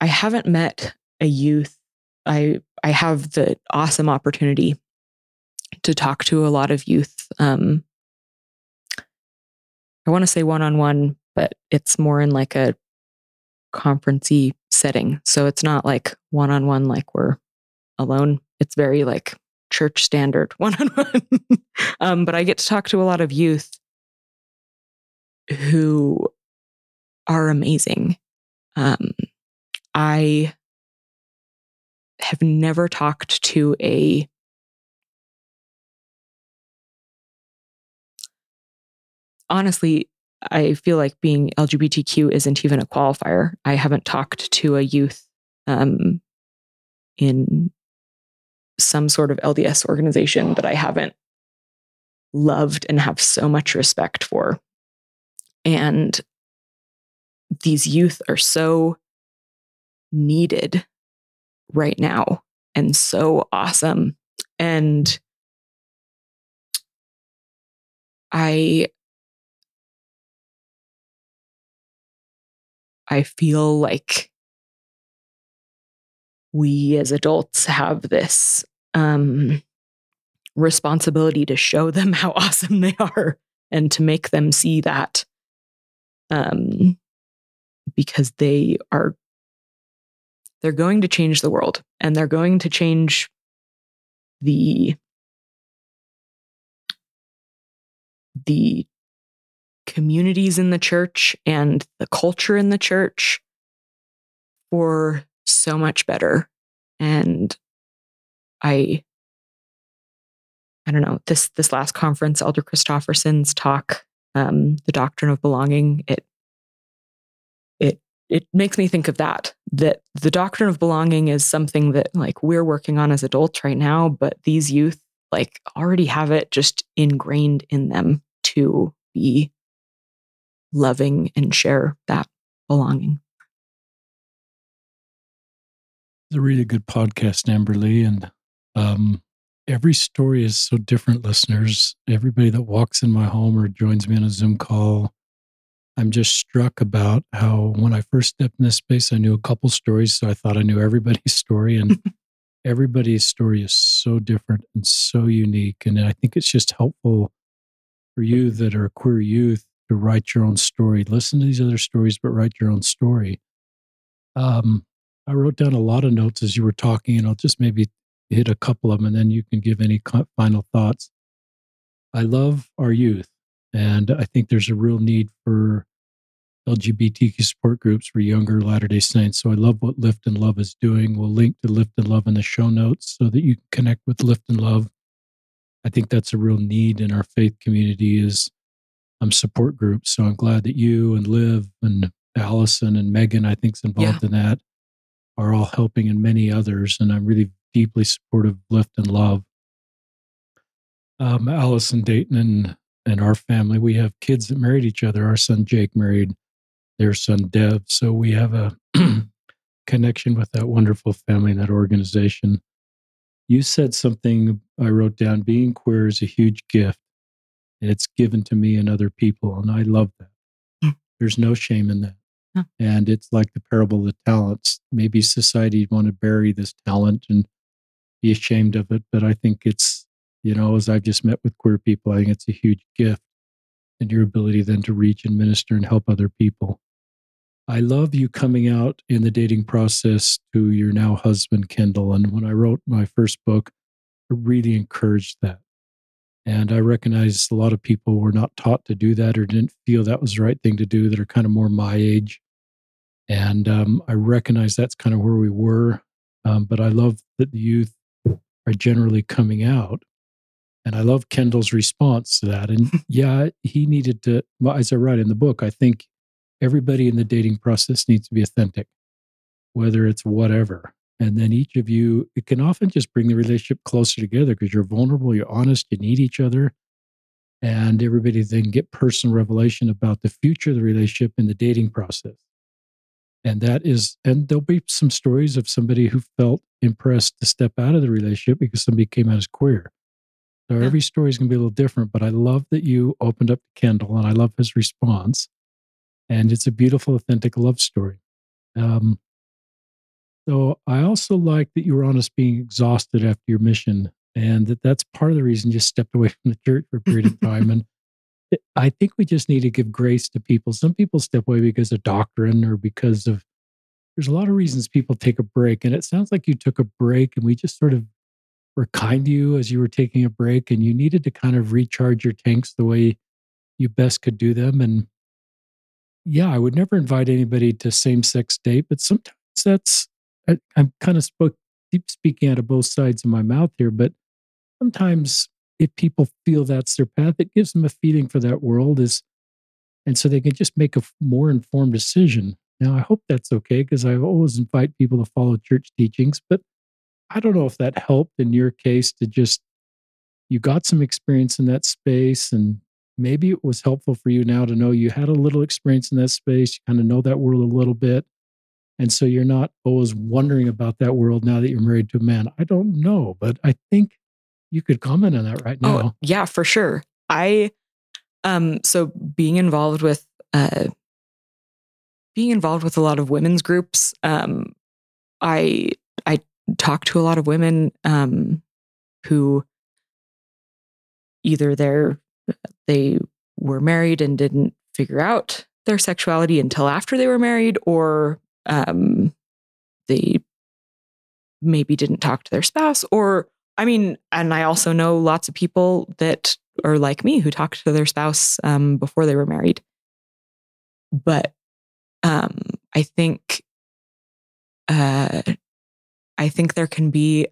I haven't met a youth I I have the awesome opportunity to talk to a lot of youth. Um, I want to say one on one, but it's more in like a conferencey setting. So it's not like one on one, like we're alone. It's very like church standard one on one. But I get to talk to a lot of youth who are amazing. Um, I have never talked to a honestly, I feel like being LGBTQ isn't even a qualifier. I haven't talked to a youth um, in some sort of LDS organization that I haven't loved and have so much respect for. And these youth are so needed right now and so awesome. And I I feel like we as adults have this um, responsibility to show them how awesome they are and to make them see that um, because they are they're going to change the world and they're going to change the the communities in the church and the culture in the church for so much better. And i i don't know this this last conference elder christofferson's talk um the doctrine of belonging it it makes me think of that that the doctrine of belonging is something that like we're working on as adults right now but these youth like already have it just ingrained in them to be loving and share that belonging It's a really good podcast, Amberly, and um, every story is so different, listeners. Everybody that walks in my home or joins me on a Zoom call I'm just struck about how when I first stepped in this space, I knew a couple stories. So I thought I knew everybody's story. And everybody's story is so different and so unique. And I think it's just helpful for you that are queer youth to write your own story. Listen to these other stories, but write your own story. Um, I wrote down a lot of notes as you were talking, and I'll just maybe hit a couple of them, and then you can give any final thoughts. I love our youth, and I think there's a real need for LGBTQ support groups for younger Latter day Saints. So I love what Lift and Love is doing. We'll link to Lift and Love in the show notes so that you can connect with Lift and Love. I think that's a real need in our faith community is um, support groups. So I'm glad that you and Liv and Allison and Megan, I think, is involved yeah. in that, are all helping and many others. And I'm really deeply supportive of Lift and Love. Um, Allison Dayton and and our family, we have kids that married each other. Our son Jake married their son Dev. So we have a connection with that wonderful family and that organization. You said something I wrote down being queer is a huge gift. And it's given to me and other people. And I love that. Mm. There's no shame in that. And it's like the parable of the talents. Maybe society want to bury this talent and be ashamed of it. But I think it's, you know, as I've just met with queer people, I think it's a huge gift and your ability then to reach and minister and help other people. I love you coming out in the dating process to your now husband, Kendall. And when I wrote my first book, I really encouraged that. And I recognize a lot of people were not taught to do that or didn't feel that was the right thing to do that are kind of more my age. And um, I recognize that's kind of where we were. Um, but I love that the youth are generally coming out. And I love Kendall's response to that. And yeah, he needed to, well, as I write in the book, I think everybody in the dating process needs to be authentic, whether it's whatever. And then each of you, it can often just bring the relationship closer together because you're vulnerable, you're honest, you need each other. And everybody then get personal revelation about the future of the relationship in the dating process. And that is, and there'll be some stories of somebody who felt impressed to step out of the relationship because somebody came out as queer. So every story is going to be a little different, but I love that you opened up to Kendall and I love his response and it's a beautiful, authentic love story. Um, so I also like that you were honest being exhausted after your mission, and that that's part of the reason you stepped away from the church for a period of time. and I think we just need to give grace to people. Some people step away because of doctrine or because of, there's a lot of reasons people take a break. And it sounds like you took a break and we just sort of were kind to you as you were taking a break and you needed to kind of recharge your tanks the way you best could do them. And yeah, I would never invite anybody to same sex date, but sometimes that's, I, am kind of spoke, speaking out of both sides of my mouth here, but sometimes if people feel that's their path, it gives them a feeling for that world is, and so they can just make a more informed decision. Now, I hope that's okay because I always invite people to follow church teachings, but I don't know if that helped in your case to just, you got some experience in that space and maybe it was helpful for you now to know you had a little experience in that space, you kind of know that world a little bit. And so you're not always wondering about that world now that you're married to a man. I don't know, but I think you could comment on that right oh, now. Oh, yeah, for sure. I um so being involved with uh being involved with a lot of women's groups, um I I talk to a lot of women um who either they're they were married and didn't figure out their sexuality until after they were married or um they maybe didn't talk to their spouse or I mean, and I also know lots of people that are like me who talked to their spouse um, before they were married. But um, I think, uh, I think there can be.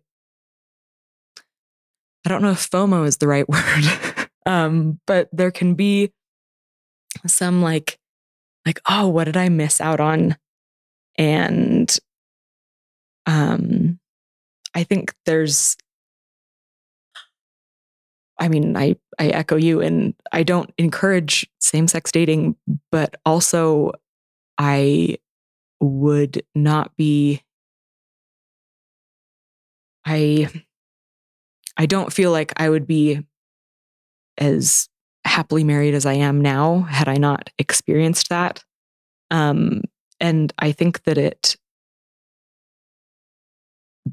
I don't know if FOMO is the right word, um, but there can be some like, like, oh, what did I miss out on? And um, I think there's I mean, I I echo you, and I don't encourage same sex dating, but also I would not be. I I don't feel like I would be as happily married as I am now had I not experienced that. Um, and I think that it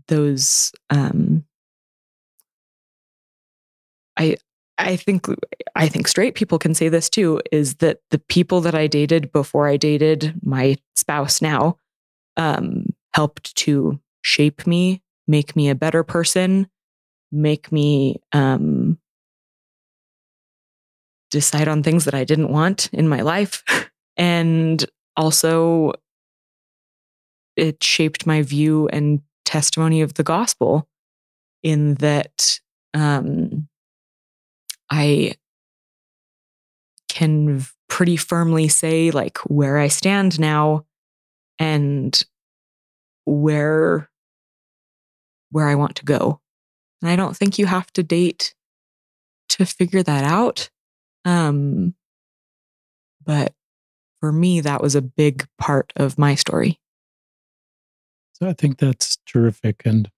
those um, I I think I think straight people can say this too is that the people that I dated before I dated my spouse now um, helped to shape me, make me a better person, make me um, decide on things that I didn't want in my life, and also it shaped my view and testimony of the gospel in that um, I can pretty firmly say like where I stand now and where where I want to go. And I don't think you have to date to figure that out. Um but for me that was a big part of my story. So I think that's terrific and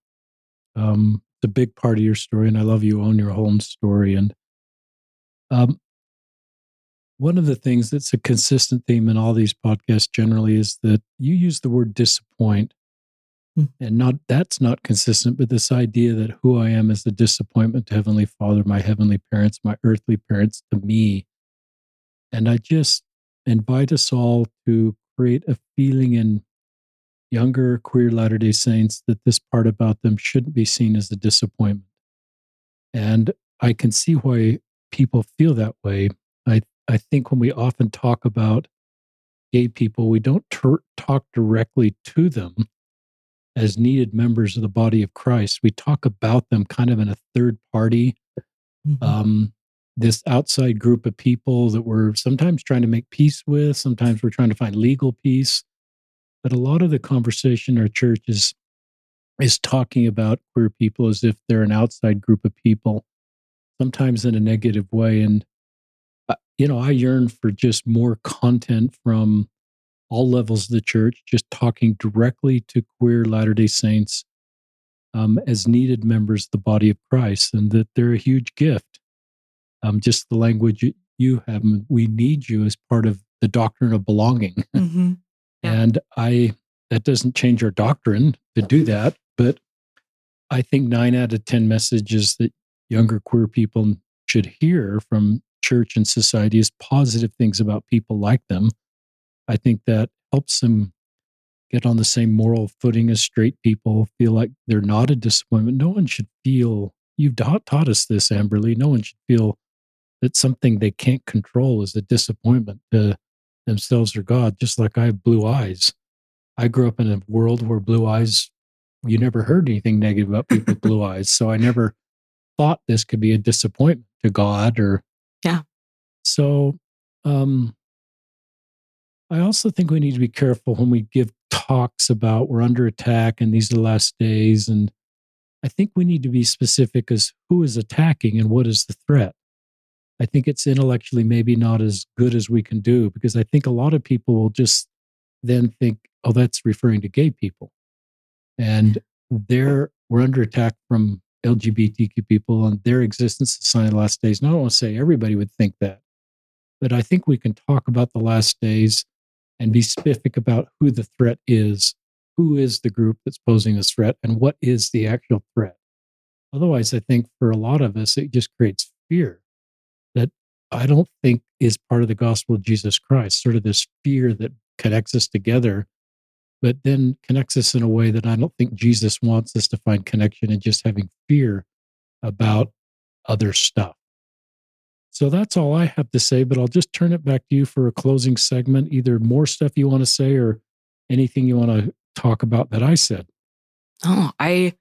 um it's a big part of your story and I love you own your home story and um, one of the things that's a consistent theme in all these podcasts generally is that you use the word disappoint. Mm. And not that's not consistent, but this idea that who I am is a disappointment to Heavenly Father, my heavenly parents, my earthly parents, to me. And I just invite us all to create a feeling in younger queer Latter day Saints that this part about them shouldn't be seen as a disappointment. And I can see why people feel that way. I I think when we often talk about gay people, we don't ter- talk directly to them as needed members of the body of Christ. We talk about them kind of in a third party, mm-hmm. um, this outside group of people that we're sometimes trying to make peace with, sometimes we're trying to find legal peace. But a lot of the conversation in our church is is talking about queer people as if they're an outside group of people sometimes in a negative way. And, uh, you know, I yearn for just more content from all levels of the church, just talking directly to queer Latter day Saints um, as needed members of the body of Christ and that they're a huge gift. Um, just the language you have, we need you as part of the doctrine of belonging. Mm-hmm. Yeah. And I, that doesn't change our doctrine to do that, but I think nine out of 10 messages that younger queer people should hear from church and society is positive things about people like them. I think that helps them get on the same moral footing as straight people, feel like they're not a disappointment. No one should feel, you've taught, taught us this, Amberly, no one should feel that something they can't control is a disappointment to themselves or God, just like I have blue eyes. I grew up in a world where blue eyes, you never heard anything negative about people with blue eyes. So I never thought this could be a disappointment to God or. Yeah. So um, I also think we need to be careful when we give talks about we're under attack and these are the last days. And I think we need to be specific as who is attacking and what is the threat. I think it's intellectually maybe not as good as we can do because I think a lot of people will just then think, oh, that's referring to gay people. And they're, we're under attack from LGBTQ people and their existence is sign of the last days. I don't want to say everybody would think that, but I think we can talk about the last days and be specific about who the threat is, who is the group that's posing this threat, and what is the actual threat. Otherwise, I think for a lot of us, it just creates fear that I don't think is part of the gospel of Jesus Christ, sort of this fear that connects us together, but then connects us in a way that I don't think Jesus wants us to find connection and just having fear about other stuff. So that's all I have to say, but I'll just turn it back to you for a closing segment. Either more stuff you want to say or anything you want to talk about that I said. Oh, I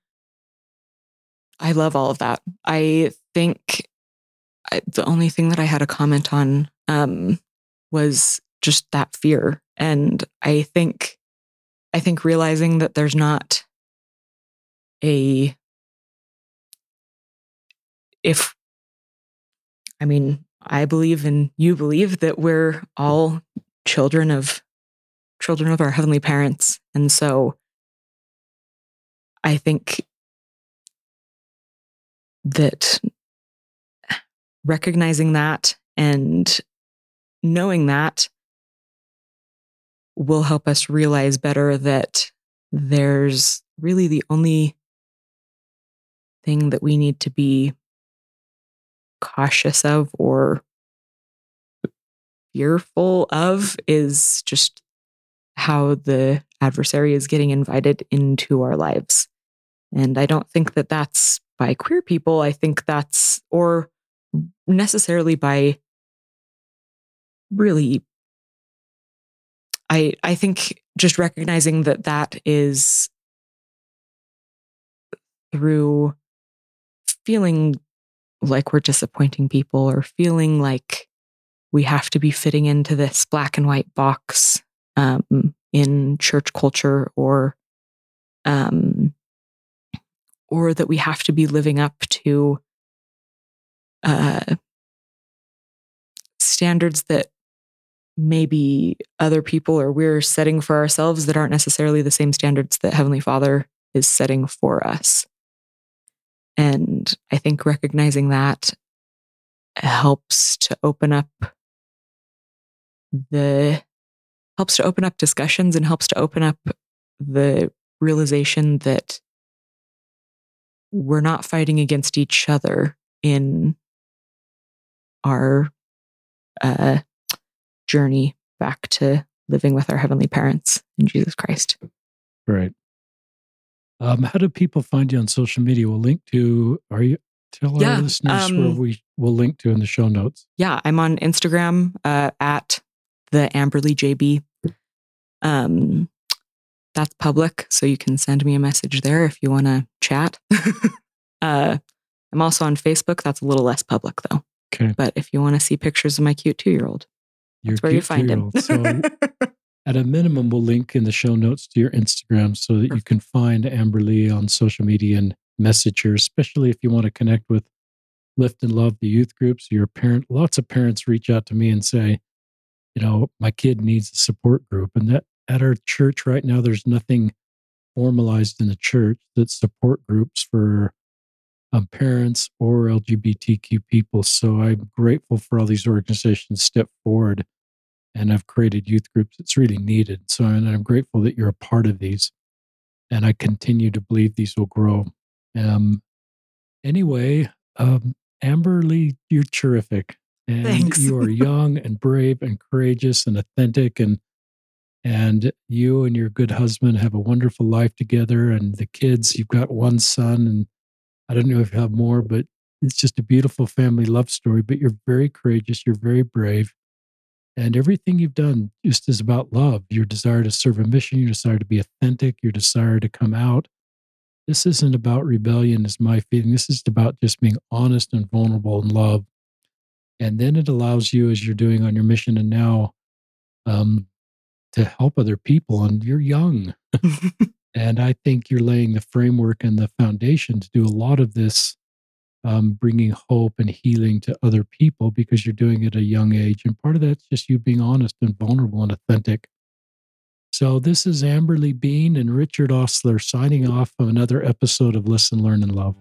I love all of that. I think I, the only thing that I had a comment on um, was just that fear, and I think I think realizing that there's not a if I mean, I believe and you believe that we're all children of children of our heavenly parents. And so I think that recognizing that and knowing that will help us realize better that there's really the only thing that we need to be cautious of or fearful of is just how the adversary is getting invited into our lives. And I don't think that that's by queer people. I think that's, or necessarily by really, I, I think just recognizing that that is through feeling like we're disappointing people or feeling like we have to be fitting into this black and white box um, in church culture or um, or that we have to be living up to uh, standards that maybe other people or we're setting for ourselves that aren't necessarily the same standards that Heavenly Father is setting for us. And I think recognizing that helps to open up the helps to open up discussions and helps to open up the realization that we're not fighting against each other in our uh, journey back to living with our heavenly parents in Jesus Christ. Right. Um, how do people find you on social media? We'll link to, are you, tell yeah, our listeners um, where we will link to in the show notes. Yeah, I'm on Instagram uh, at the Amberly JB. Um, that's public, so you can send me a message there if you want to chat. uh, I'm also on Facebook. That's a little less public though. Okay. But if you want to see pictures of my cute two year old, that's where you find him. so at a minimum, we'll link in the show notes to your Instagram so that you can find Amberly on social media and message her, especially if you want to connect with Lift and Love, the youth groups. Your parent, lots of parents reach out to me and say, you know, my kid needs a support group. And that at our church right now, there's nothing formalized in the church that support groups for um, parents or LGBTQ people. So I'm grateful for all these organizations step forward and I've created youth groups. It's really needed. So and I'm grateful that you're a part of these. And I continue to believe these will grow. Um, anyway, um, Amberly, you're terrific. And Thanks. you are young and brave and courageous and authentic and and you and your good husband have a wonderful life together and the kids you've got one son and i don't know if you have more but it's just a beautiful family love story but you're very courageous you're very brave and everything you've done just is about love your desire to serve a mission your desire to be authentic your desire to come out. This isn't about rebellion is my feeling. This is about just being honest and vulnerable in love. And then it allows you as you're doing on your mission and now um, to help other people and you're young. And i think you're laying the framework and the foundation to do a lot of this um, bringing hope and healing to other people because you're doing it at a young age. And part of that's just you being honest and vulnerable and authentic. So this is amberly bean and richard ostler signing off of another episode of listen learn and love